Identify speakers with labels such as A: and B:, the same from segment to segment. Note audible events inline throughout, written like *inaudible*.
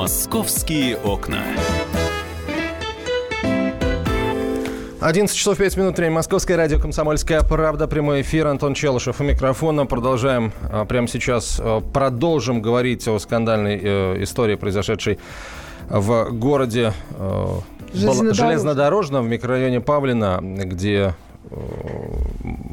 A: Московские окна.
B: 11 часов 5 минут, время Московское радио «Комсомольская правда», прямой эфир, Антон Челышев у микрофона. Продолжаем а, прямо сейчас, а, продолжим говорить о скандальной э, истории, произошедшей в городе э, Железнодорожном. В микрорайоне Павлина, где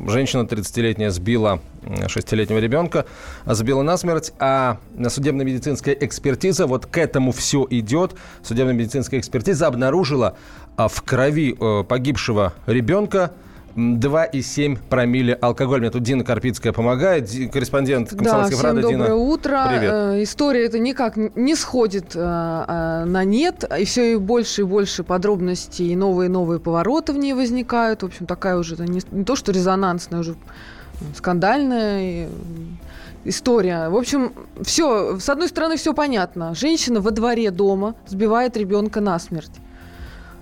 B: женщина 30-летняя сбила 6-летнего ребенка, сбила насмерть, а судебно-медицинская экспертиза, вот к этому все идет. Судебно-медицинская экспертиза обнаружила а, в крови э, погибшего ребенка 2,7 промилле алкоголь. Мне тут Дина Карпицкая помогает, корреспондент «Комсомольской
C: да,
B: правды».
C: Всем доброе
B: Дина,
C: утро.
B: Привет.
C: Э, история эта никак не сходит э, э, на нет, и все и больше и больше подробностей, и новые и новые повороты в ней возникают. В общем, такая уже не, не то, что резонансная, уже скандальная история. В общем, все, с одной стороны, все понятно. Женщина во дворе дома сбивает ребенка насмерть.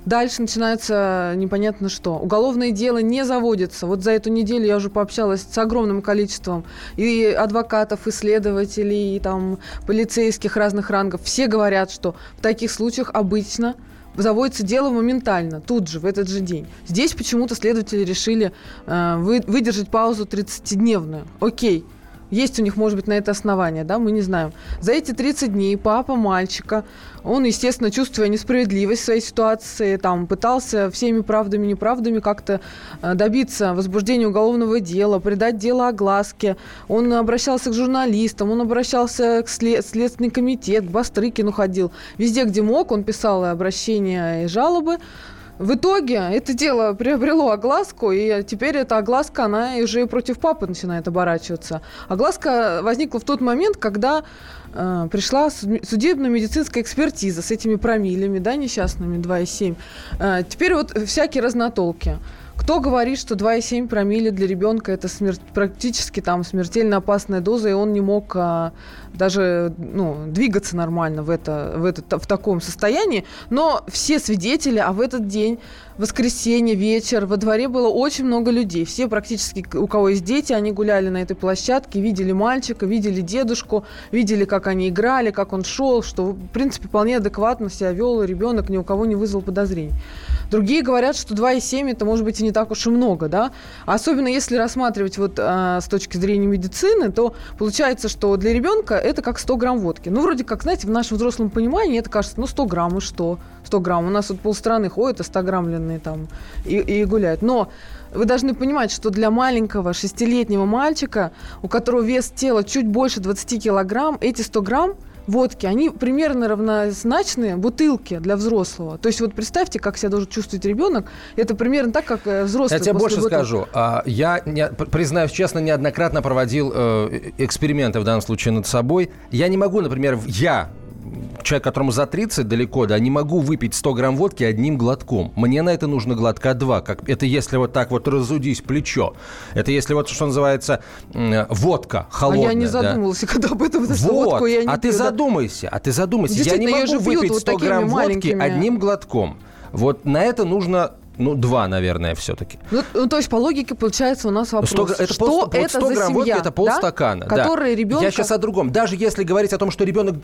C: Дальше начинается непонятно что. Уголовное дело не заводится. Вот за эту неделю я уже пообщалась с огромным количеством и адвокатов, исследователей, и там полицейских разных рангов. Все говорят, что в таких случаях обычно заводится дело моментально, тут же, в этот же день. Здесь почему-то следователи решили э, вы, выдержать паузу 30-дневную. Окей, есть у них, может быть, на это основание, да, мы не знаем. За эти 30 дней папа мальчика, он, естественно, чувствуя несправедливость своей ситуации, там, пытался всеми правдами и неправдами как-то э, добиться возбуждения уголовного дела, придать дело огласке. Он обращался к журналистам, он обращался к след- Следственный комитет, к Бастрыкину ходил. Везде, где мог, он писал обращения и жалобы. В итоге это дело приобрело огласку, и теперь эта огласка, она уже и против папы начинает оборачиваться. Огласка возникла в тот момент, когда э, пришла судебно-медицинская экспертиза с этими промилями, да, несчастными 2,7. Э, теперь вот всякие разнотолки. Кто говорит, что 2,7 промилле для ребенка это смерть, практически там смертельно опасная доза, и он не мог а, даже ну, двигаться нормально в, это, в, это, в таком состоянии. Но все свидетели, а в этот день воскресенье, вечер, во дворе было очень много людей. Все практически, у кого есть дети, они гуляли на этой площадке, видели мальчика, видели дедушку, видели, как они играли, как он шел, что, в принципе, вполне адекватно себя вел ребенок, ни у кого не вызвал подозрений. Другие говорят, что 2,7 это может быть и не так уж и много, да. Особенно если рассматривать вот а, с точки зрения медицины, то получается, что для ребенка это как 100 грамм водки. Ну, вроде как, знаете, в нашем взрослом понимании это кажется, ну, 100 грамм и что? 100 грамм. У нас вот полстраны ходят, а 100 граммленные там и, и гуляют. Но вы должны понимать, что для маленького шестилетнего мальчика, у которого вес тела чуть больше 20 килограмм, эти 100 грамм водки, они примерно равнозначны бутылке для взрослого. То есть вот представьте, как себя должен чувствовать ребенок. Это примерно так, как э, взрослый.
B: Я тебе больше бутылки. скажу. А, я, признаюсь честно, неоднократно проводил э, эксперименты в данном случае над собой. Я не могу, например, я человек, которому за 30 далеко, да, не могу выпить 100 грамм водки одним глотком. Мне на это нужно глотка два. Как, это если вот так вот разудись плечо. Это если вот, что называется, водка холодная.
C: А я не задумывался, да. *laughs* когда об этом,
B: вот. водку я не А пью, ты да. задумайся, а ты задумайся. Я не могу выпить 100 грамм водки одним глотком. Вот на это нужно ну, два, наверное, все-таки.
C: Ну, ну, то есть, по логике, получается, у нас вопрос. 100,
B: это что пол, это 100 грамм семья, водки, это полстакана.
C: Да? Который да. ребенка...
B: Я сейчас о другом. Даже если говорить о том, что ребенок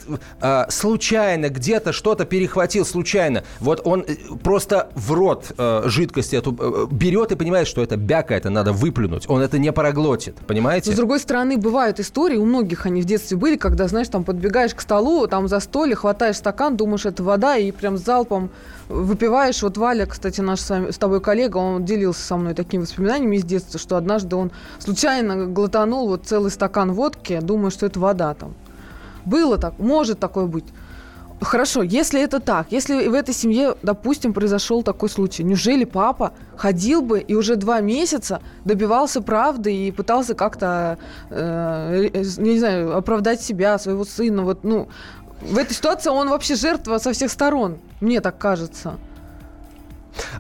B: э, случайно где-то что-то перехватил, случайно, вот он э, просто в рот э, жидкость эту э, берет и понимает, что это бяка, это надо выплюнуть. Он это не проглотит, понимаете?
C: Но, с другой стороны, бывают истории, у многих они в детстве были, когда, знаешь, там подбегаешь к столу, там за столе, хватаешь стакан, думаешь, это вода, и прям залпом выпиваешь. Вот Валя, кстати, наш с, вами, с тобой коллега, он делился со мной такими воспоминаниями из детства, что однажды он случайно глотанул вот целый стакан водки, думая, что это вода там. Было так, может такое быть. Хорошо, если это так, если в этой семье, допустим, произошел такой случай, неужели папа ходил бы и уже два месяца добивался правды и пытался как-то, э, не знаю, оправдать себя, своего сына, вот, ну, в этой ситуации он вообще жертва со всех сторон, мне так кажется.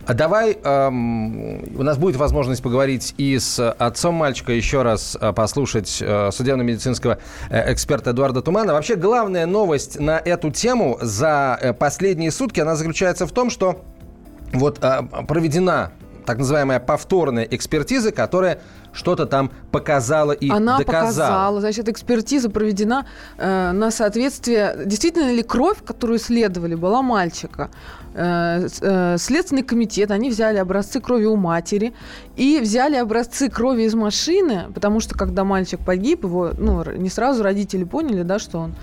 B: А давай эм, у нас будет возможность поговорить и с отцом мальчика, еще раз э, послушать э, судебно-медицинского э, эксперта Эдуарда Тумана. Вообще главная новость на эту тему за э, последние сутки, она заключается в том, что вот э, проведена так называемая повторная экспертиза, которая что-то там показала и
C: Она
B: доказала.
C: показала, значит, экспертиза проведена э, на соответствие, действительно ли кровь, которую исследовали, была мальчика. Э, э, Следственный комитет, они взяли образцы крови у матери и взяли образцы крови из машины, потому что когда мальчик погиб, его, ну, не сразу родители поняли, да, что он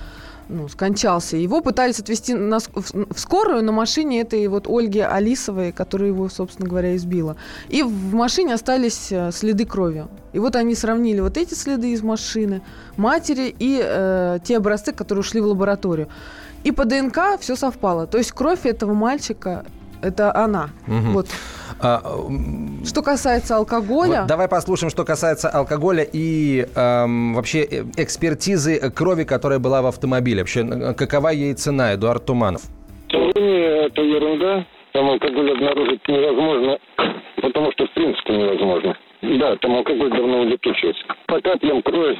C: ну, скончался. Его пытались отвезти на, в скорую на машине этой вот Ольги Алисовой, которая его, собственно говоря, избила. И в машине остались э, следы крови. И вот они сравнили вот эти следы из машины матери и э, те образцы, которые ушли в лабораторию. И по ДНК все совпало. То есть кровь этого мальчика это она.
B: Мгм.
C: Вот.
B: А,
C: Что касается алкоголя,
B: Вот давай послушаем, что касается алкоголя и эм, вообще экспертизы крови, которая была в автомобиле. Вообще, какова ей цена, Эдуард Туманов?
D: Сожжение – это ерунда. Там алкоголь обнаружить невозможно, потому что в принципе невозможно. Да, там алкоголь давно улетучился. По каплям крови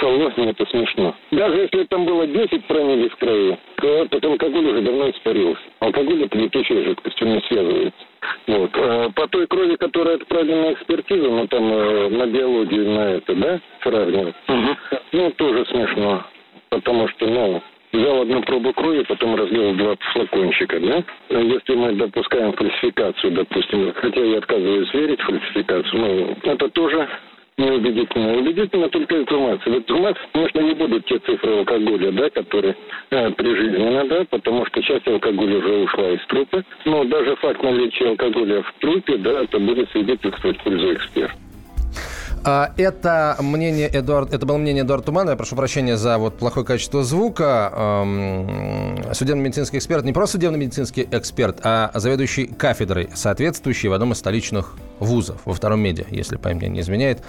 D: солнухи это смешно. Даже если там было 10 промилле в крови, то этот алкоголь уже давно испарился. Алкоголь это летучая жидкость, он не связывается. Вот. А по той крови, которая отправлена на экспертизу, ну там э, на биологию, на это, да, сравнивать, ну тоже смешно. Потому что, ну, взял одну пробу крови, потом разлил два флакончика, да? А Если мы допускаем фальсификацию, допустим, хотя я отказываюсь верить в фальсификацию, но это тоже неубедительно. Убедительно только информация. В информации, конечно, не будут те цифры алкоголя, да, которые э, прижизненно, да, потому что часть алкоголя уже ушла из трупа. Но даже факт наличия алкоголя в трупе, да, это будет свидетельствовать в пользу эксперта.
B: А, Это мнение Эдуард, это было мнение Эдуарда Тумана. Я прошу прощения за вот плохое качество звука. Судебно-медицинский эксперт, не просто судебно-медицинский эксперт, а заведующий кафедрой, соответствующий в одном из столичных вузов, во втором медиа, если память не изменяет,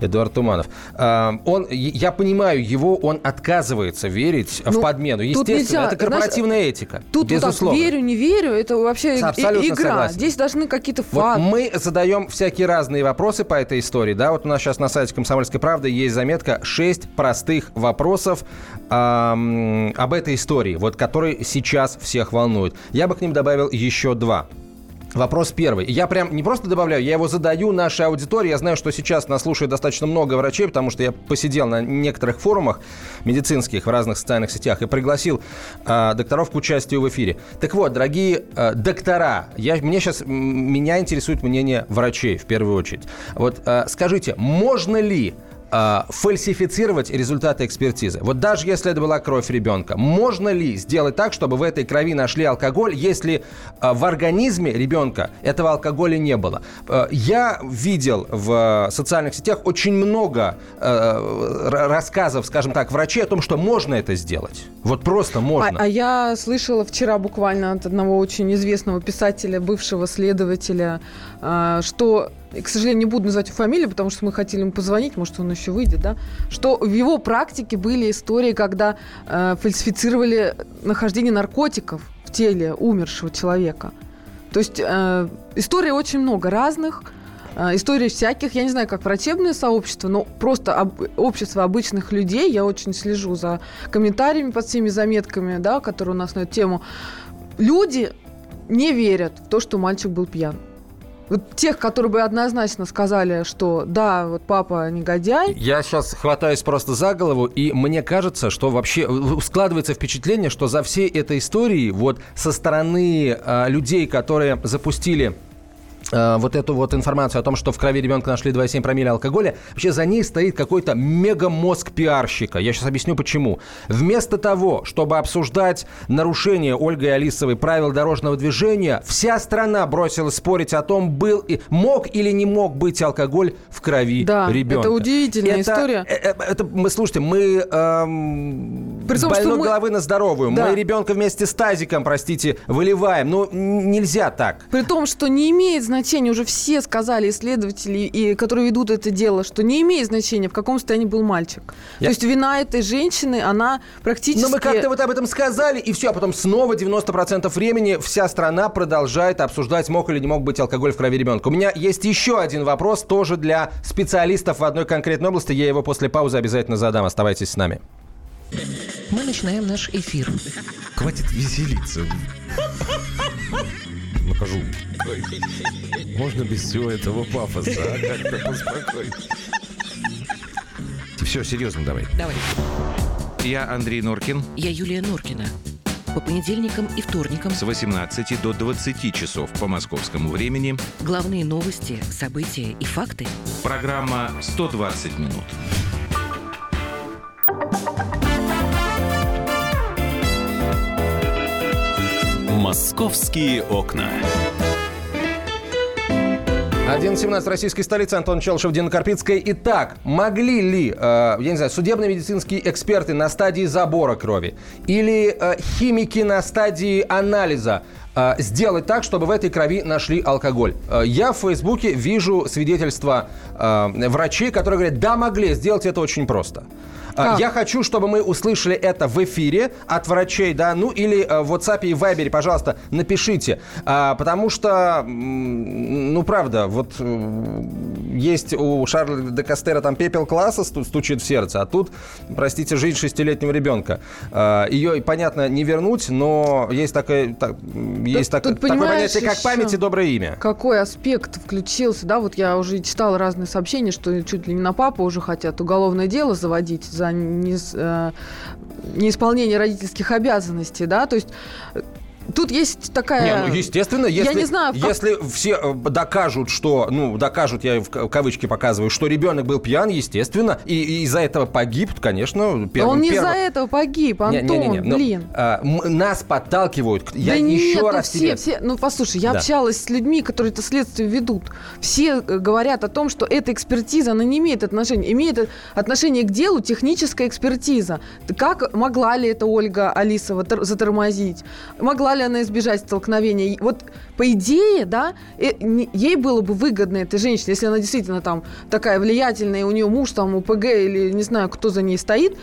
B: Эдуард Туманов. Эм, Он, я понимаю, его он отказывается верить в
C: Ну,
B: подмену.
C: тут
B: Естественно,
C: нельзя,
B: это корпоративная этика.
C: тут вот так
B: безусловно.
C: верю, не верю, это вообще
B: Абсолютно
C: игра.
B: согласен.
C: Здесь должны какие-то
B: Вот
C: факты.
B: мы задаем всякие разные вопросы по этой истории. Да, вот у нас сейчас на сайте «Комсомольской правды» есть заметка «Шесть простых вопросов ам, об этой истории, вот, которые сейчас всех волнуют». Я бы к ним добавил еще два. Вопрос первый. Я прям не просто добавляю, я его задаю нашей аудитории. Я знаю, что сейчас нас слушает достаточно много врачей, потому что я посидел на некоторых форумах медицинских в разных социальных сетях и пригласил а, докторов к участию в эфире. Так вот, дорогие а, доктора, я, мне сейчас, меня интересует мнение врачей в первую очередь. Вот а, скажите, можно ли фальсифицировать результаты экспертизы. Вот даже если это была кровь ребенка, можно ли сделать так, чтобы в этой крови нашли алкоголь, если а, в организме ребенка этого алкоголя не было? А, Я видел в социальных сетях очень много а, рассказов, скажем так, врачей о том, что можно это сделать. Вот просто
C: А,
B: можно.
C: а я слышала вчера буквально от одного очень известного писателя, бывшего следователя, а, что, и, к сожалению, не буду называть его фамилию, потому что мы хотели ему позвонить, может, он еще выйдет, да, что в его практике были истории, когда э, фальсифицировали нахождение наркотиков в теле умершего человека. То есть э, историй очень много разных, э, историй всяких. Я не знаю, как врачебное сообщество, но просто об- общество обычных людей. Я очень слежу за комментариями под всеми заметками, да, которые у нас на эту тему. Люди не верят в то, что мальчик был пьян. Тех, которые бы однозначно сказали, что да, вот папа негодяй,
B: Я сейчас хватаюсь просто за голову, и мне кажется, что вообще э, складывается впечатление, что за всей этой историей вот со стороны э, людей, которые запустили вот эту вот информацию о том, что в крови ребенка нашли 2,7 промилле алкоголя, вообще за ней стоит какой-то мегамозг пиарщика. Я сейчас объясню почему. Вместо того, чтобы обсуждать нарушение Ольгой Алисовой правил дорожного движения, вся страна бросилась спорить о том, был и мог или не мог быть алкоголь в крови
C: Да,
B: ребенка.
C: это удивительная
B: Это-
C: история.
B: э, э, Это, мы, слушайте, мы эм,
C: При том,
B: больной
C: мы-
B: головы на здоровую.
C: Да.
B: Мы ребенка вместе с тазиком, простите, выливаем. Ну, нельзя так.
C: При том, что не имеет значения, уже все сказали исследователи, и, которые ведут это дело, что не имеет значения, в каком состоянии был мальчик.
B: Я-
C: То есть вина этой женщины, она практически...
B: Но мы как-то вот об этом сказали, и все. А потом снова 90% времени вся страна продолжает обсуждать, мог или не мог быть алкоголь в крови ребенка. У меня есть еще один вопрос, тоже для специалистов в одной конкретной области. Я его после паузы обязательно задам. Оставайтесь с нами.
E: Мы начинаем наш эфир.
A: Хватит веселиться.
E: покажу. Можно без всего этого пафоса, а? Как-то поспокойнее. Все, серьезно давай.
F: Давай.
E: Я Андрей Норкин.
F: Я Юлия Норкина. По понедельникам и вторникам
E: С 18 до 20 часов по московскому времени.
F: главные новости, события и факты.
E: Программа «120 минут».
A: «Московские окна».
B: 11.17 в российской столице. Антон Челшев, Дина Карпицкая. Итак, могли ли, э, я не знаю, судебно-медицинские эксперты на стадии забора крови или э, химики на стадии анализа э, сделать так, чтобы в этой крови нашли алкоголь? Э, я в Фейсбуке вижу свидетельства э, врачей, которые говорят, да, могли, сделать это очень просто. А,
C: Как?
B: Я хочу, чтобы мы услышали это в эфире от врачей, да, ну или э, в WhatsApp и Viber, пожалуйста, напишите. А, потому что, ну правда, вот э, есть у Шарля де Кастера там пепел класса сту- стучит в сердце, а тут, простите, жизнь шестилетнего ребенка. А, ее, понятно, не вернуть, но есть такое, так- есть так-
C: тут
B: такое понятие, как память и доброе имя.
C: Какой аспект включился, да, вот я уже читала разные сообщения, что чуть ли не на папу уже хотят уголовное дело заводить за нес- э, неисполнение родительских обязанностей, да, то есть тут есть такая...
B: Не, ну, естественно, если,
C: Я не знаю, в
B: если все э, докажут, что, ну, докажут, я в кавычки показываю, что ребенок был пьян, естественно, и, и из-за этого погиб, конечно, первым.
C: Он не
B: первым-
C: из-за этого погиб, Антон,
B: Не-не-не, но,
C: блин.
B: а, нас подталкивают. Я
C: да
B: еще
C: нет, ну
B: раз
C: все,
B: тебе...
C: все, ну послушай, я
B: Да.
C: общалась с людьми, которые это следствие ведут. Все э, говорят о том, что эта экспертиза, она не имеет отношения, имеет отношение к делу техническая экспертиза. Как могла ли это Ольга Алисова тор- затормозить? Могла ли она избежать столкновения? Вот по идее, да, э, ей было бы выгодно этой женщине, если она действительно там такая влиятельная, у нее муж там УПГ или не знаю, кто за ней стоит,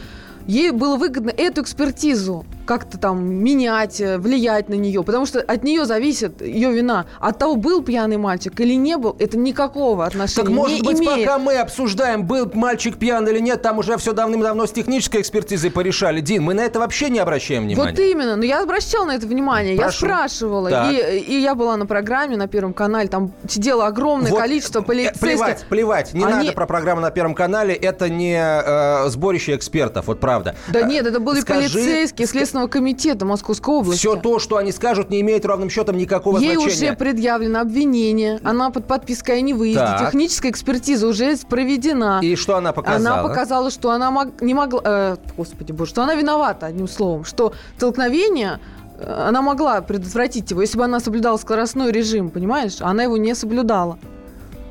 C: ей было выгодно эту экспертизу как-то там менять, э, влиять на нее, потому что от нее зависит ее вина. От того, был пьяный мальчик или не был, это никакого отношения
B: Так может
C: не
B: быть,
C: имеет.
B: пока мы обсуждаем, был мальчик пьян или нет, там уже все давным-давно с технической экспертизой порешали. Дин, мы на это вообще не обращаем внимания.
C: Вот именно. Но я обращала на это внимание.
B: Прошу.
C: Я спрашивала.
B: Так.
C: И, и я была на программе на Первом канале. Там сидело огромное
B: Вот,
C: количество
B: э,
C: полицейских.
B: Плевать, плевать. Не
C: Они-
B: надо про программу на Первом канале. Это не э, сборище экспертов, вот правда.
C: Да нет, это были
B: скажи,
C: полицейские Следственного комитета Московской области.
B: Все то, что они скажут, не имеет ровным счетом никакого
C: Ей
B: значения.
C: уже предъявлено обвинение. Она под подпиской о невыезде.
B: Так.
C: Техническая экспертиза уже проведена.
B: И что она показала?
C: Она показала, что она мог- не могла... э, господи боже, что она виновата, одним словом. Что столкновение... э, Она могла предотвратить его, если бы она соблюдала скоростной режим, понимаешь? А Она его не соблюдала.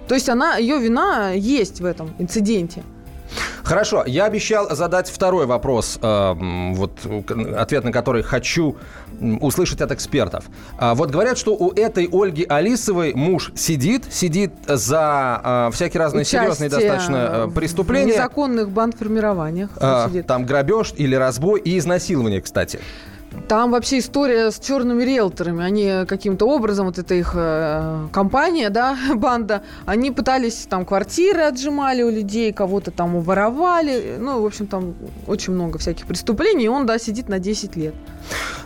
C: То есть она, ее вина есть в этом инциденте.
B: Хорошо, я обещал задать второй вопрос, э, вот ответ на который хочу услышать от экспертов. А, Вот говорят, что у этой Ольги Алисовой муж сидит, сидит за э, всякие разные серьезные
C: Участие
B: достаточно э,
C: в
B: преступления.
C: незаконных бандформированиях. он
B: А. Там грабеж или разбой и изнасилование, кстати.
C: Там вообще история с черными риэлторами. Они каким-то образом, вот эта их э, компания, да, *laughs* банда, они пытались там квартиры отжимали у людей, кого-то там уворовали. Ну, в общем, там очень много всяких преступлений. И он, да, сидит на 10 лет.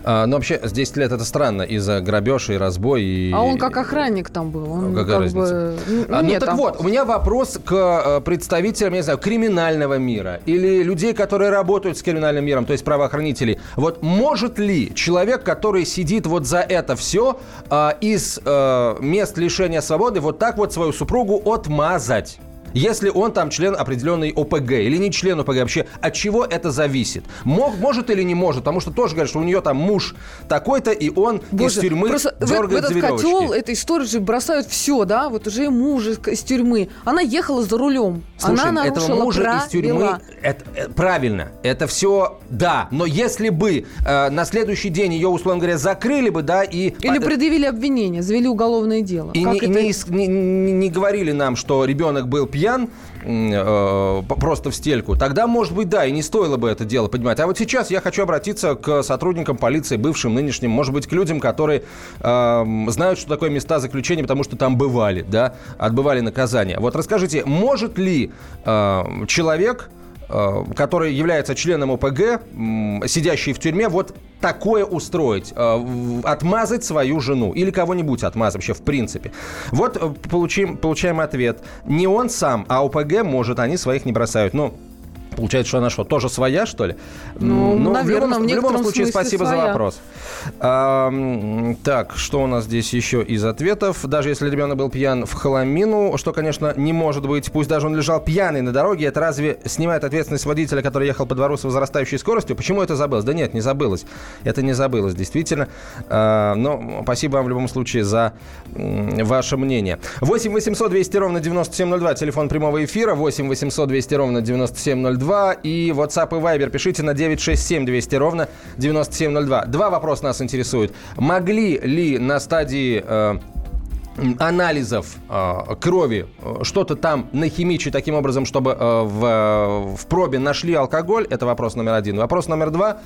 B: А, но вообще с 10 лет это странно из-за грабеж и разбой. И...
C: А он как охранник там был. Он
B: Какая
C: как
B: разница?
C: бы... Ну,
B: А, ну
C: нет,
B: так
C: там-
B: вот, у меня вопрос к э, представителям, я не знаю, криминального мира или людей, которые работают с криминальным миром, то есть правоохранителей. Вот может ли человек, который сидит вот за это все, из э, мест лишения свободы вот так вот свою супругу отмазать? Если он там член определенной ОПГ или не член ОПГ, вообще от чего это зависит? Мог, может или не может? Потому что тоже говорят, что у нее там муж такой-то, и он из
C: Боже,
B: тюрьмы
C: просто в, в
B: дергает
C: этот
B: веревочки.
C: котел этой истории же бросают все, да, вот уже и муж из, из тюрьмы. Она ехала за рулем.
B: Слушай,
C: Она
B: этого
C: нарушила
B: мужа
C: правила.
B: из тюрьмы, это, э, правильно, это все, да, но если бы э, на следующий день ее, условно говоря, закрыли бы, да, и...
C: Или
B: под-
C: предъявили обвинение, завели уголовное дело.
B: и
C: Как
B: не,
C: это-
B: не- не- не говорили нам, что ребенок был пьян м, э, просто в стельку, тогда, может быть, да, и не стоило бы это дело поднимать. А вот сейчас я хочу обратиться к сотрудникам полиции, бывшим, нынешним, может быть, к людям, которые э, знают, что такое места заключения, потому что там бывали, да, отбывали наказание. Вот расскажите, может ли э, человек который является членом ОПГ, сидящий в тюрьме, вот такое устроить, э, отмазать свою жену или кого-нибудь отмазать вообще в принципе. Вот э, получим, получаем ответ. Не он сам, а ОПГ может, они своих не бросают. Ну, Получается, что она что, тоже своя, что ли?
C: Ну,
B: М,
C: наверно,
B: в любом,
C: в
B: любом случае, спасибо за
C: своя.
B: вопрос. А, так, что у нас здесь еще из ответов? Даже если ребенок был пьян в хламину, что, конечно, не может быть, пусть даже он лежал пьяный на дороге, это разве снимает ответственность водителя, который ехал по двору с возрастающей скоростью? Почему это забылось? Да нет, не забылось. Это не забылось, действительно. А, но спасибо вам в любом случае за ваше мнение. 8 800 200 ровно 9702, телефон прямого эфира, 8 800 200 ровно 9702 и WhatsApp и Viber пишите на 967 200 ровно 9702. Два вопроса нас интересуют. Могли ли на стадии э, анализов э, крови э, что-то там нахимичить таким образом, чтобы э, в, в пробе нашли алкоголь? Это вопрос номер один. Вопрос номер два.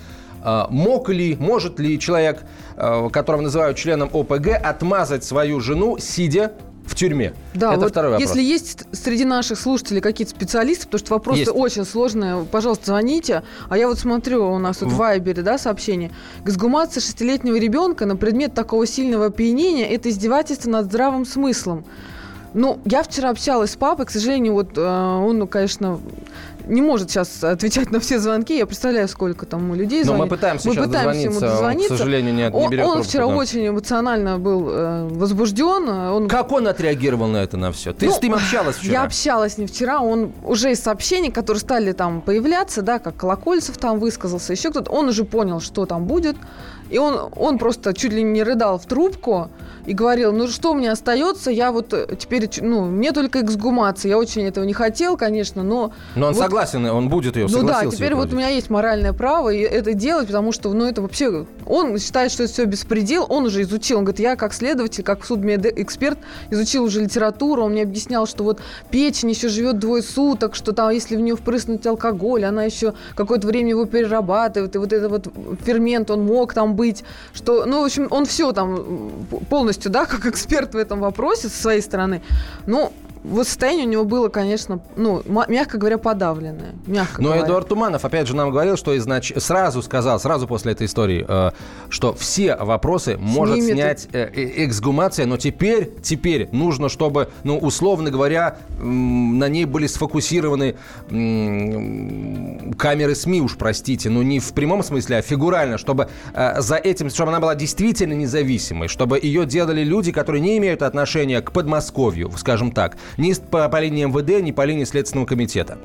B: Э, Мог ли, может ли человек, э, которого называют членом ОПГ, отмазать свою жену, сидя в тюрьме?
C: Да,
B: Это
C: вот
B: второй вопрос.
C: если есть среди наших слушателей какие-то специалисты, потому что вопросы
B: Есть.
C: очень сложные, пожалуйста, звоните. А я вот смотрю, у нас тут в Вайбере, да, сообщение. Эксгумация шестилетнего ребенка на предмет такого сильного опьянения – это издевательство над здравым смыслом. Ну, я вчера общалась с папой, к сожалению, вот э, он, ну, конечно, не может сейчас отвечать на все звонки. Я представляю, сколько там у людей
B: Но мы
C: звонит.
B: пытаемся
C: Мы
B: сейчас
C: пытаемся ему
B: дозвониться, он, к сожалению, не, не
C: Он,
B: берет
C: он
B: трубку,
C: вчера
B: да.
C: очень эмоционально был э, возбужден. Он
B: Как он отреагировал на это на все? Ты
C: Ну,
B: с ним общалась вчера?
C: Я общалась не вчера, он уже из сообщений, которые стали там появляться, да, как Колокольцев там высказался, еще кто-то, он уже понял, что там будет. И он, он просто чуть ли не рыдал в трубку и говорил, ну что мне остается, я вот э, теперь, ну, мне только эксгумация, я очень этого не хотел, конечно, но...
B: Но он
C: вот-
B: согласен, он будет ее,
C: ну да, теперь вот у меня есть моральное право это делать, потому что, ну, это вообще... Он считает, что это все беспредел, он уже изучил. Он говорит, я как следователь, как судмедэксперт изучил уже литературу, он мне объяснял, что вот печень еще живет двое суток, что там, если в нее впрыснуть алкоголь, она еще какое-то время его перерабатывает, и вот этот вот фермент, он мог там быть, что, ну, в общем, он все там полностью, да, как эксперт в этом вопросе со своей стороны. Ну, вот состояние у него было, конечно, ну, мягко говоря, подавленное. Мягко
B: Но
C: говоря.
B: Эдуард Туманов, опять же, нам говорил, что изнач... сразу сказал, сразу после этой истории, э, что все вопросы может
C: Снимет
B: снять э, э, эксгумация, но теперь, теперь нужно, чтобы, ну, условно говоря, м, на ней были сфокусированы м, камеры СМИ, уж простите, но не в прямом смысле, а фигурально, чтобы э, за этим, чтобы она была действительно независимой, чтобы ее делали люди, которые не имеют отношения к Подмосковью, скажем так, ни с- по, по линии МВД, ни по линии Следственного комитета.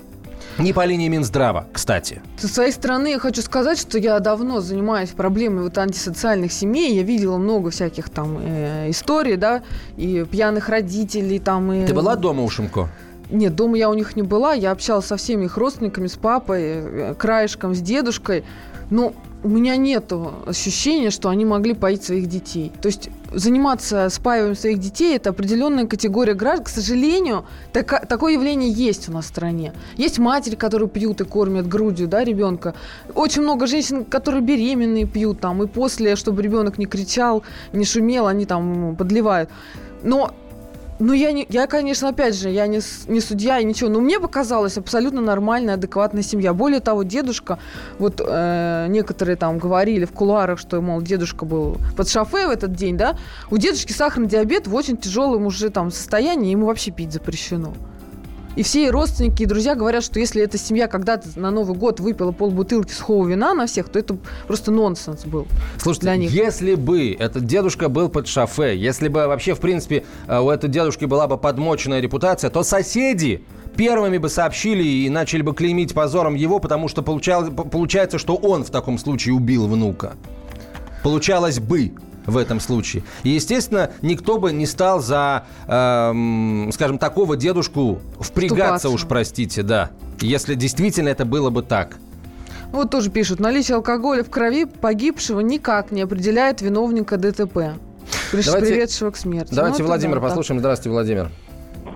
B: Не по линии Минздрава, кстати.
C: Со своей стороны я хочу сказать, что я давно занимаюсь проблемой вот антисоциальных семей. Я видела много всяких там э, историй, да, и пьяных родителей там. И...
B: Ты была дома у Шимко?
C: Нет, дома я у них не была. Я общалась со всеми их родственниками, с папой, э, краешком, с дедушкой. Но у меня нет ощущения, что они могли поить своих детей. То есть заниматься спаиванием своих детей – это определенная категория граждан. К сожалению, така- такое явление есть у нас в стране. Есть матери, которые пьют и кормят грудью да, ребенка. Очень много женщин, которые беременные пьют там, и после, чтобы ребенок не кричал, не шумел, они там ему подливают. Но ну, я, не, я, конечно, опять же, я не, не судья и ничего, но мне показалась абсолютно нормальная, адекватная семья. Более того, дедушка, вот э, некоторые там говорили в кулуарах, что, мол, дедушка был под шофе в этот день, да, у дедушки сахарный диабет в очень тяжелом уже там состоянии, ему вообще пить запрещено. И все и родственники, и друзья говорят, что если эта семья когда-то на Новый год выпила полбутылки сухого вина на всех, то это просто нонсенс был.
B: Слушайте,
C: Для них.
B: если бы этот дедушка был под шофе, если бы вообще, в принципе, э, у этой дедушки была бы подмоченная репутация, то соседи первыми бы сообщили и начали бы клеймить позором его, потому что получал- получается, что он в таком случае убил внука. Получалось бы в этом случае. И, естественно, никто бы не стал за, эм, скажем, такого дедушку впрягаться,
C: Вступаться.
B: уж простите, да. Если действительно это было бы так.
C: Вот тоже пишут, наличие алкоголя в крови погибшего никак не определяет виновника ДТП, приш-
B: Давайте-
C: приведшего к смерти.
B: Давайте
C: Ну, это
B: Владимира
C: да, так.
B: послушаем. Здравствуйте, Владимир.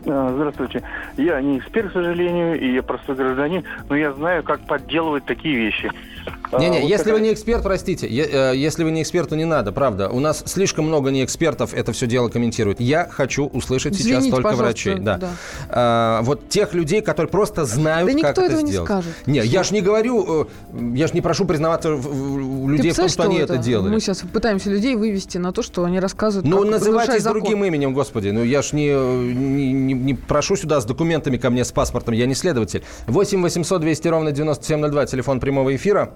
G: А, Здравствуйте. Я не эксперт, к сожалению, и я простой гражданин, но я знаю, как подделывать такие вещи.
B: Не-не,
G: А, вот
B: если
G: такая-
B: вы не эксперт, простите, е- э, если вы не эксперт, то не надо, правда. У нас слишком много неэкспертов это все дело комментирует. Я хочу услышать сейчас
C: Извините,
B: только
C: пожалуйста,
B: врачей. Да.
C: да.
B: А, вот тех людей, которые просто знают,
C: Да никто
B: как это
C: этого не
B: сделать.
C: скажет.
B: Не, я же не говорю, э, я же не прошу признаваться у
C: Ты
B: людей в том,
C: представляешь,
B: что они это
C: Мы
B: делали.
C: сейчас пытаемся людей вывести на то, что они рассказывают,
B: Ну, называйтесь другим именем, господи. Ну, я ж не, не, не- не прошу сюда с документами ко мне, с паспортом. Я не следователь. 8 800 200 ровно 9702, телефон прямого эфира.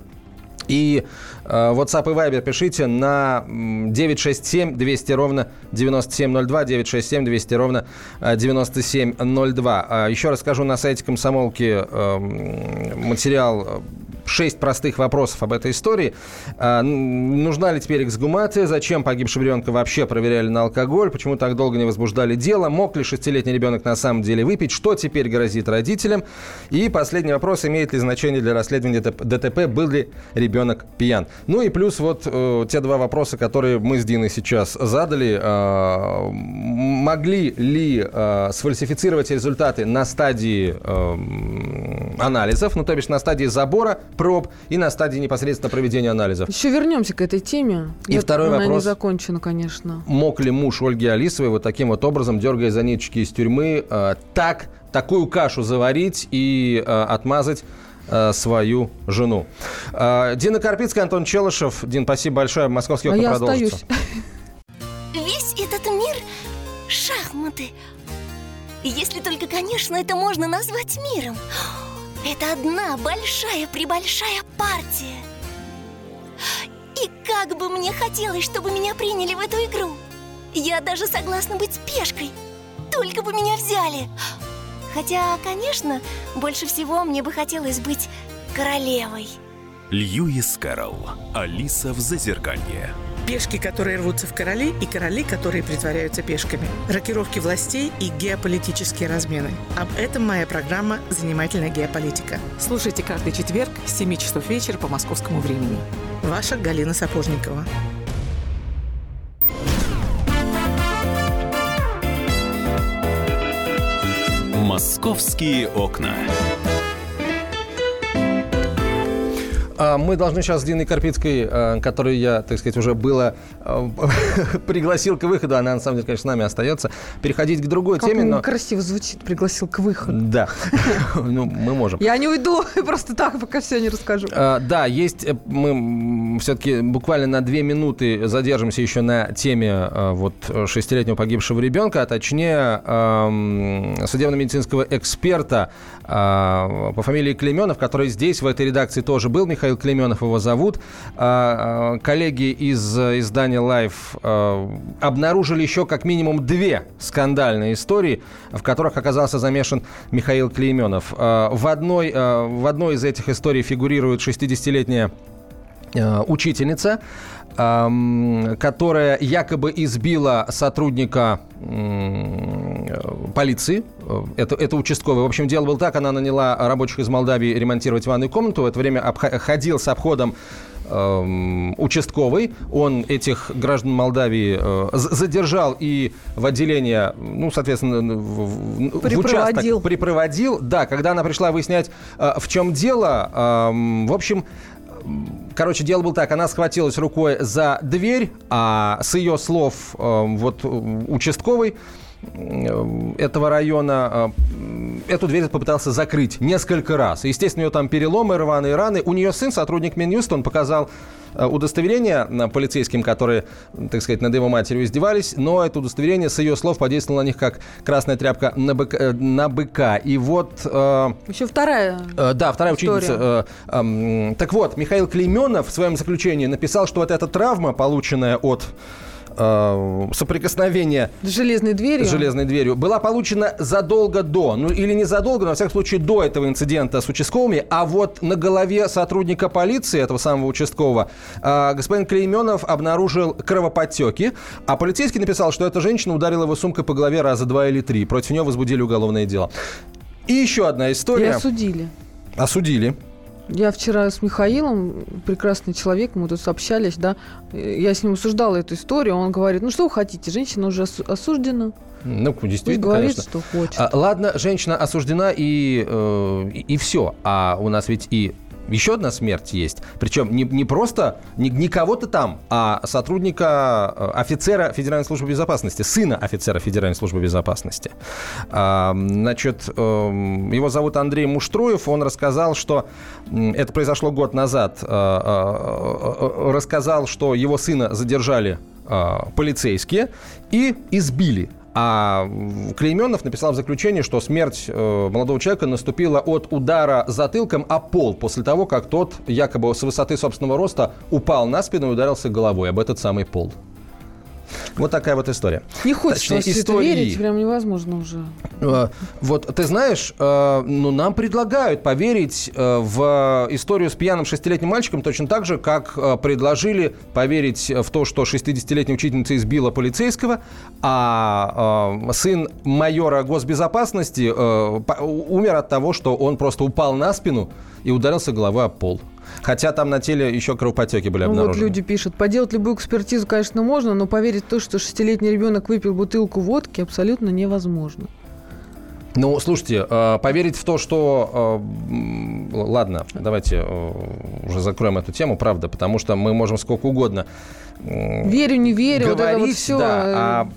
B: И э, WhatsApp и Viber пишите на м, 967 200 ровно 9702, 967 200 ровно э, 9702. А еще раз скажу, на сайте комсомолки э, материал э, шесть простых вопросов об этой истории. А, нужна ли теперь эксгумация? Зачем погибшего ребенка вообще проверяли на алкоголь? Почему так долго не возбуждали дело? Мог ли шестилетний ребенок на самом деле выпить? Что теперь грозит родителям? И последний вопрос. Имеет ли значение для расследования ДТП, был ли ребенок пьян? Ну и плюс вот э, те два вопроса, которые мы с Диной сейчас задали. Э, могли ли э, сфальсифицировать результаты на стадии э, анализов, ну то бишь на стадии забора проб и на стадии непосредственно проведения анализов?
C: Еще вернемся к этой теме.
B: И
C: Я-
B: второй
C: она
B: вопрос.
C: не закончена, конечно.
B: Мог ли муж Ольги Алисовой вот таким вот образом, дергая за ниточки из тюрьмы, э, так, такую кашу заварить и э, отмазать э, свою жену. Э, Дина Карпицкая, Антон Челышев. Дин, спасибо большое. Московский
C: А
B: окна
C: я
B: продолжится.
C: остаюсь.
H: Весь этот мир — шахматы. Если только, конечно, это можно назвать миром. Это одна большая-пребольшая партия. И как бы мне хотелось, чтобы меня приняли в эту игру. Я даже согласна быть пешкой. Только бы меня взяли. Хотя, конечно, больше всего мне бы хотелось быть королевой.
A: Льюис Кэрролл. Алиса в Зазеркалье.
I: Пешки, которые рвутся в короли, и короли, которые притворяются пешками. Рокировки властей и геополитические размены. Об этом моя программа «Занимательная геополитика».
J: Слушайте каждый четверг с 7 часов вечера по московскому времени.
I: Ваша Галина Сапожникова.
A: Московские окна.
B: Мы должны сейчас с Диной Карпицкой, э, которую я, так сказать, уже было э, *laughs* пригласил к выходу, она на самом деле, конечно, с нами остается, переходить к другой
C: Как
B: теме, но...
C: красиво звучит, пригласил к выходу.
B: Да, *laughs* ну, мы можем.
C: Я не уйду, *laughs* просто так, пока все не расскажу.
B: А, Да, есть, э, мы все-таки буквально на две минуты задержимся еще на теме вот шестилетнего погибшего ребенка, а точнее судебно-медицинского эксперта по фамилии Клеменов, который здесь, в этой редакции тоже был, Михаил Клеменов его зовут. А, э, Коллеги из э, издания Life э, обнаружили еще как минимум две скандальные истории, в которых оказался замешан Михаил Клейменов. Э, В одной, э, в одной из этих историй фигурирует 60-летняя э, учительница, которая якобы избила сотрудника полиции. Э, Это, это участковый. В общем, дело было так. Она наняла рабочих из Молдавии ремонтировать ванную комнату. В это время обха- ходил с обходом эм, участковый. Он этих граждан Молдавии э, задержал и в отделение, ну, соответственно, в, в- участок припроводил. Да, когда она пришла выяснять, э, в чем дело, эм, в общем, Короче, дело было так, она схватилась рукой за дверь, а с ее слов э, вот участковый этого района э, эту дверь попытался закрыть несколько раз. Естественно, у нее там переломы, рваные раны. У нее сын, сотрудник Минюста, он показал э, удостоверение полицейским, которые, так сказать, над его матерью издевались, но это удостоверение, с ее слов, подействовало на них как красная тряпка на быка. э, на быка. И вот... э,
C: Еще вторая.
B: Э, Да, вторая
C: История.
B: ученица. э, Так вот, Михаил Клейменов в своем заключении написал, что вот эта травма, полученная от э, соприкосновения
C: С железной дверью.
B: с железной дверью, была получена задолго до, ну или не задолго, но во всяком случае до этого инцидента с участковыми, а вот на голове сотрудника полиции, этого самого участкового, э, господин Клейменов обнаружил кровоподтеки, а полицейский написал, что эта женщина ударила его сумкой по голове раза два или три. Против нее возбудили уголовное дело. И еще одна
C: И
B: история.
C: осудили.
B: Осудили.
C: Я вчера с Михаилом, прекрасный человек, мы тут общались, да, я с ним обсуждала эту историю, он говорит, ну что вы хотите, женщина уже осу- осуждена,
B: Ну,
C: пусть
B: действительно,
C: говорит,
B: конечно.
C: что хочет.
B: А, ладно, женщина осуждена и, э, и, все. А у нас ведь и Еще одна смерть есть. Причем не, не просто не, не кого-то там, а сотрудника, э, офицера Федеральной службы безопасности, сына офицера Федеральной службы безопасности. А, значит, эм, его зовут Андрей Муштруев. Он рассказал, что это произошло год назад. Э, рассказал, что его сына задержали полицейские и избили а Клейменов написал в заключении, что смерть э, молодого человека наступила от удара затылком о пол после того, как тот якобы с высоты собственного роста упал на спину и ударился головой об этот самый пол. Вот такая вот история.
C: Не хочется Точнее, истории. это верить, прям невозможно уже.
B: Э, вот, ты знаешь, э, ну, нам предлагают поверить э, в историю с пьяным шестилетним мальчиком точно так же, как предложили поверить в то, что 60-летняя учительница избила полицейского, а сын майора госбезопасности умер от того, что он просто упал на спину и ударился головой о пол. Хотя там на теле еще кровопотеки были обнаружены.
C: Ну, вот люди пишут, поделать любую экспертизу, конечно, можно, но поверить в то, что шестилетний ребенок выпил бутылку водки, абсолютно невозможно.
B: Ну, слушайте, э, поверить в то, что... Э, ладно, давайте э, уже закроем эту тему, правда, потому что мы можем сколько угодно...
C: Верю, не верю, говорить, вот это вот все... Да, а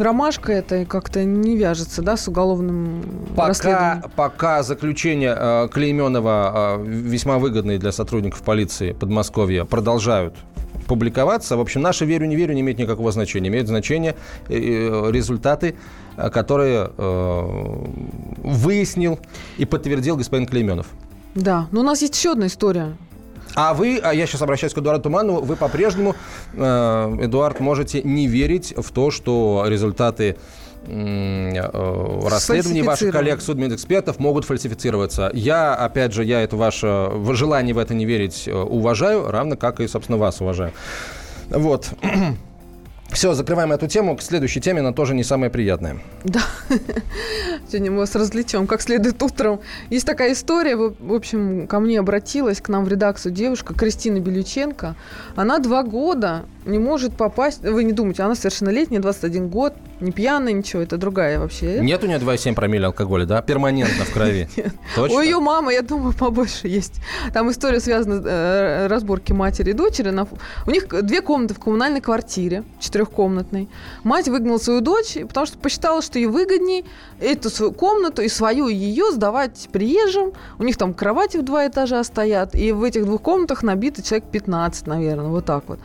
C: Ромашка это как-то не вяжется, да, с уголовным
B: пока,
C: расследованием?
B: Пока заключение э, Клейменова, э, весьма выгодные для сотрудников полиции Подмосковья, продолжают публиковаться. В общем, наше верю, не верю не имеет никакого значения. Имеют значение э, э результаты, э, которые э, выяснил и подтвердил господин Клейменов.
C: Да, но у нас есть еще одна история
B: а вы, а я сейчас обращаюсь к Эдуарду Туманову, вы по-прежнему, э, Эдуард, можете не верить в то, что результаты э, расследований ваших коллег, судмедэкспертов могут фальсифицироваться. Я, опять же, я это ваше желание в это не верить э, уважаю, равно как и, собственно, вас уважаю. Вот. Все, закрываем эту тему. К следующей теме, она тоже не самая приятная.
C: Да. Сегодня мы вас развлечем как следует утром. Есть такая история, в общем, ко мне обратилась, к нам в редакцию девушка Кристина Белюченко. Она два года не может попасть... Вы не думайте, она совершеннолетняя, 21 год, не пьяная, ничего, это другая вообще.
B: Нет у нее 2,7 промилле алкоголя, да? Перманентно в крови. *laughs*
C: Точно? У ее мамы, я думаю, побольше есть. Там история связана с э, разборки матери и дочери. У них две комнаты в коммунальной квартире, четырехкомнатной. Мать выгнала свою дочь, потому что посчитала, что ей выгоднее эту свою комнату и свою, и ее сдавать приезжим. У них там кровати в два этажа стоят, и в этих двух комнатах набито человек 15, наверное, вот так вот.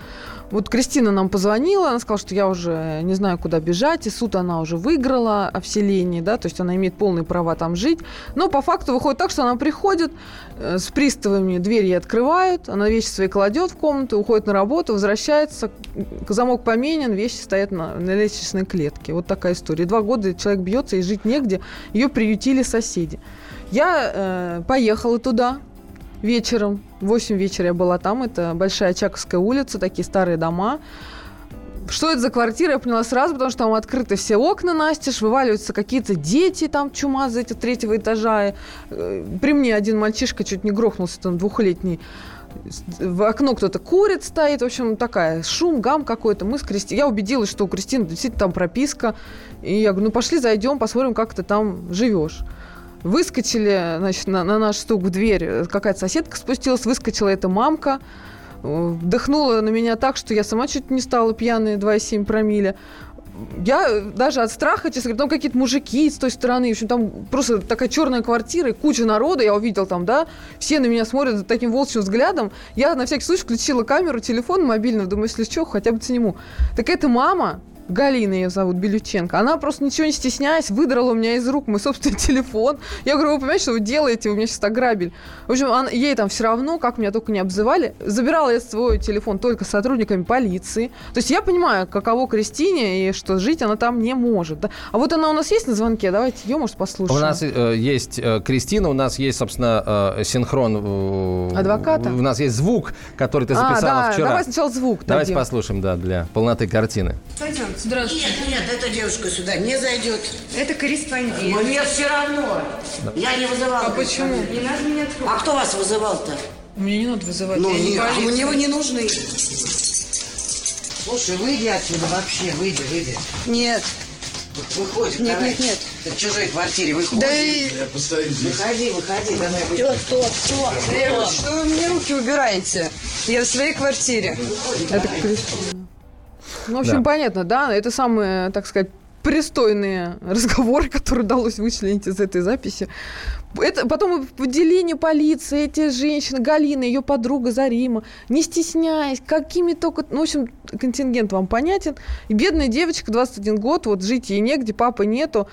C: Вот Кристина нам позвонила, она сказала, что я уже не знаю, куда бежать, и суд она уже выиграла о вселении, да, то есть она имеет полные права там жить. Но по факту выходит так, что она приходит э, с приставами, двери открывают, она вещи свои кладет в комнату, уходит на работу, возвращается, замок поменен, вещи стоят на, на лестничной клетке. Вот такая история. Два года человек бьется и жить негде, ее приютили соседи. Я э, поехала туда, вечером. В 8 вечера я была там. Это Большая Чаковская улица, такие старые дома. Что это за квартира, я поняла сразу, потому что там открыты все окна настежь, вываливаются какие-то дети, там чума за эти третьего этажа. Э, при мне один мальчишка чуть не грохнулся, там двухлетний. В окно кто-то курит, стоит. В общем, такая шум, гам какой-то. Мы с Кристиной... Я убедилась, что у Кристины действительно там прописка. И я говорю, ну пошли зайдем, посмотрим, как ты там живешь. Выскочили, значит, на, на наш стук в дверь. Какая-то соседка спустилась, выскочила эта мамка. Вдохнула на меня так, что я сама чуть не стала пьяной 2,7 промилле я даже от страха, честно говоря, там какие-то мужики с той стороны, в общем, там просто такая черная квартира, и куча народа, я увидел там, да, все на меня смотрят таким волчьим взглядом. Я на всякий случай включила камеру, телефон мобильный, думаю, если что, хотя бы сниму. Так это мама, Галина ее зовут, Белюченко. Она просто ничего не стесняясь выдрала у меня из рук мой собственный *laughs* телефон. Я говорю, вы понимаете, что вы делаете? Вы меня сейчас ограбили. В общем, она, ей там все равно, как меня только не обзывали. Забирала я свой телефон только с сотрудниками полиции. То есть я понимаю, каково Кристине, и что жить она там не может. Да? А вот она у нас есть на звонке? Давайте ее, может, послушаем.
B: У нас э, есть э, Кристина, у нас есть, собственно, э, синхрон.
C: Э, Адвоката?
B: У нас есть звук, который ты записала
C: а, да,
B: вчера.
C: Давай сначала звук.
B: Давайте дадим. послушаем, да, для полноты картины.
K: Пойдем. Здравствуйте. Нет, нет, эта девушка сюда не зайдет.
L: Это корреспондент.
K: Мне все равно. Я не вызывала.
C: А почему?
L: Не надо меня
K: трогать. А кто вас вызывал-то?
C: Мне не надо вызывать.
K: Ну, не, а мне вы не нужны. Слушай, выйди отсюда вообще, выйди, выйди.
L: Нет.
K: Выходит,
L: Нет,
K: давай.
L: нет, нет.
K: Ты в чужой квартире выходи.
L: Да и-
K: Выходи, выходи, давай.
L: Стоп, стоп, стоп. Что вы мне руки убираете? Я в своей квартире.
C: Это преступно. Ну, в общем,
B: Да.
C: понятно, да? Это самые, так сказать, пристойные *laughs* разговоры, которые удалось вычленить из этой записи. Это потом в отделении полиции эти женщины, Галина, ее подруга Зарима, не стесняясь, какими только... Ну, в общем, контингент вам понятен. И бедная девочка, 21 год, вот жить ей негде, папы нету.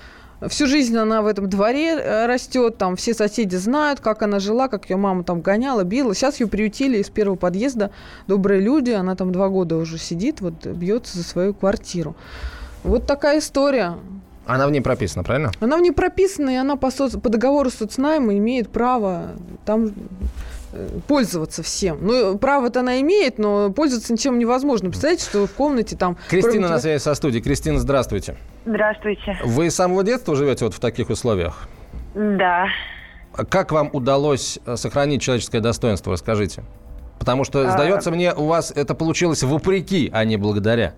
C: Всю жизнь она в этом дворе э, растет, там все соседи знают, как она жила, как ее мама там гоняла, била. Сейчас ее приютили из первого подъезда. Добрые люди, она там два года уже сидит, вот бьется за свою квартиру. Вот такая история.
B: Она в ней прописана, правильно?
C: Она в ней прописана, и она по, соц- по договору соцнайма имеет право там э, пользоваться всем. Ну, право-то она имеет, но пользоваться ничем невозможно. Представляете, что в комнате там...
B: Кристина
C: кроме
B: на
C: тебя-
B: связи со студией. Кристина, здравствуйте.
M: Здравствуйте.
B: Вы с самого детства живете вот в таких условиях?
M: Да.
B: А Как вам удалось э, сохранить человеческое достоинство, расскажите? Потому что,
M: А.
B: сдается мне, у вас это получилось вопреки, а не благодаря.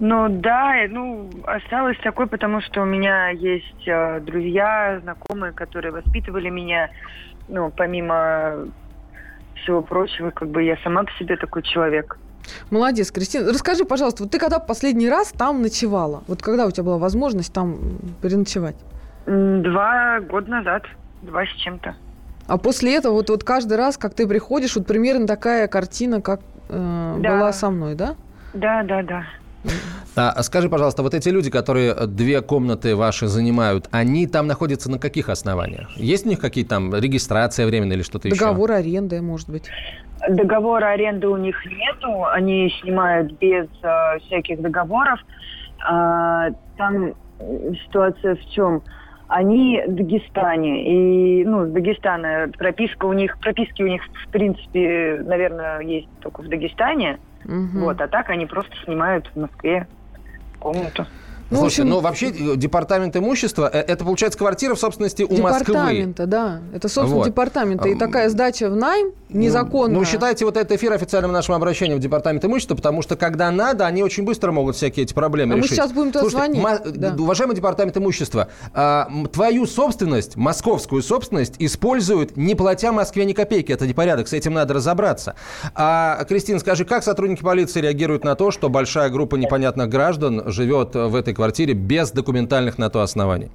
M: Ну да, ну осталось такой, потому что у меня есть э, друзья, знакомые, которые воспитывали меня. Ну, помимо всего прочего, как бы я сама по себе такой человек.
C: Молодец, Кристина. Расскажи, пожалуйста, вот ты когда последний раз там ночевала? Вот когда у тебя была возможность там переночевать?
M: Два года назад, два с чем-то.
C: А после этого вот, вот каждый раз, как ты приходишь, вот примерно такая картина, как э,
M: Да.
C: была со мной, да?
M: Да, да, да.
B: А, скажи, пожалуйста, вот эти люди, которые две комнаты ваши занимают, они там находятся на каких основаниях? Есть у них какие-то там регистрация временная или что-то еще?
C: Договор аренды, может быть.
M: Договора аренды у них нету, они снимают без э, всяких договоров. А, там э, ситуация в чем? Они в Дагестане, и, ну, с Дагестана прописка у них, прописки у них, в принципе, наверное, есть только в Дагестане. Вот, а так они просто снимают в Москве комнату.
B: Слушайте, ну вообще э, департамент имущества, э, это получается квартира в собственности у Москвы.
C: Департамента, да. Это, собственно,
B: Вот.
C: департамента. И
B: Ам,
C: такая сдача в найм незаконная.
B: Ну, считайте вот этот эфир официальным нашим обращением в департамент имущества, потому что когда надо, они очень быстро могут всякие эти проблемы
C: А мы
B: решить.
C: сейчас будем туда
B: Слушайте,
C: звонить, да.
B: Уважаемый департамент имущества, а, твою собственность, московскую собственность, используют, не платя Москве ни копейки. Это непорядок, с этим надо разобраться. А, Кристина, скажи, как сотрудники полиции реагируют на то, что большая группа непонятных граждан живет в этой квартире без документальных на то оснований?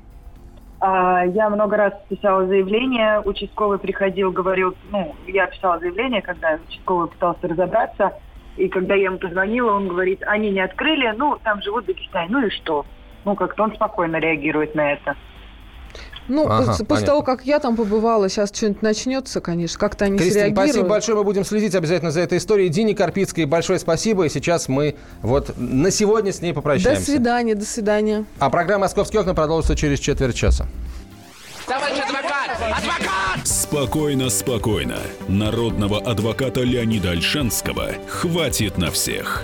M: А, Я много раз писала заявление, участковый приходил, говорил, ну, я писала заявление, когда участковый пытался разобраться, и когда я ему позвонила, он говорит, они не открыли, ну, там живут в Дагестане, ну и что? Ну, как-то он спокойно реагирует на это.
C: Ну,
B: Ага,
C: после
B: понятно.
C: того, как я там побывала, сейчас что-нибудь начнется, конечно. Как-то они
B: Кристина,
C: среагируют.
B: спасибо большое. Мы будем следить обязательно за этой историей. Дине Карпицкой большое спасибо. И сейчас мы вот на сегодня с ней
C: До
B: попрощаемся.
C: свидания, до свидания.
B: А программа «Московские окна» продолжится через четверть часа.
N: Товарищ адвокат! Адвокат!
A: Спокойно, спокойно. Народного адвоката Леонида Альшанского хватит на всех.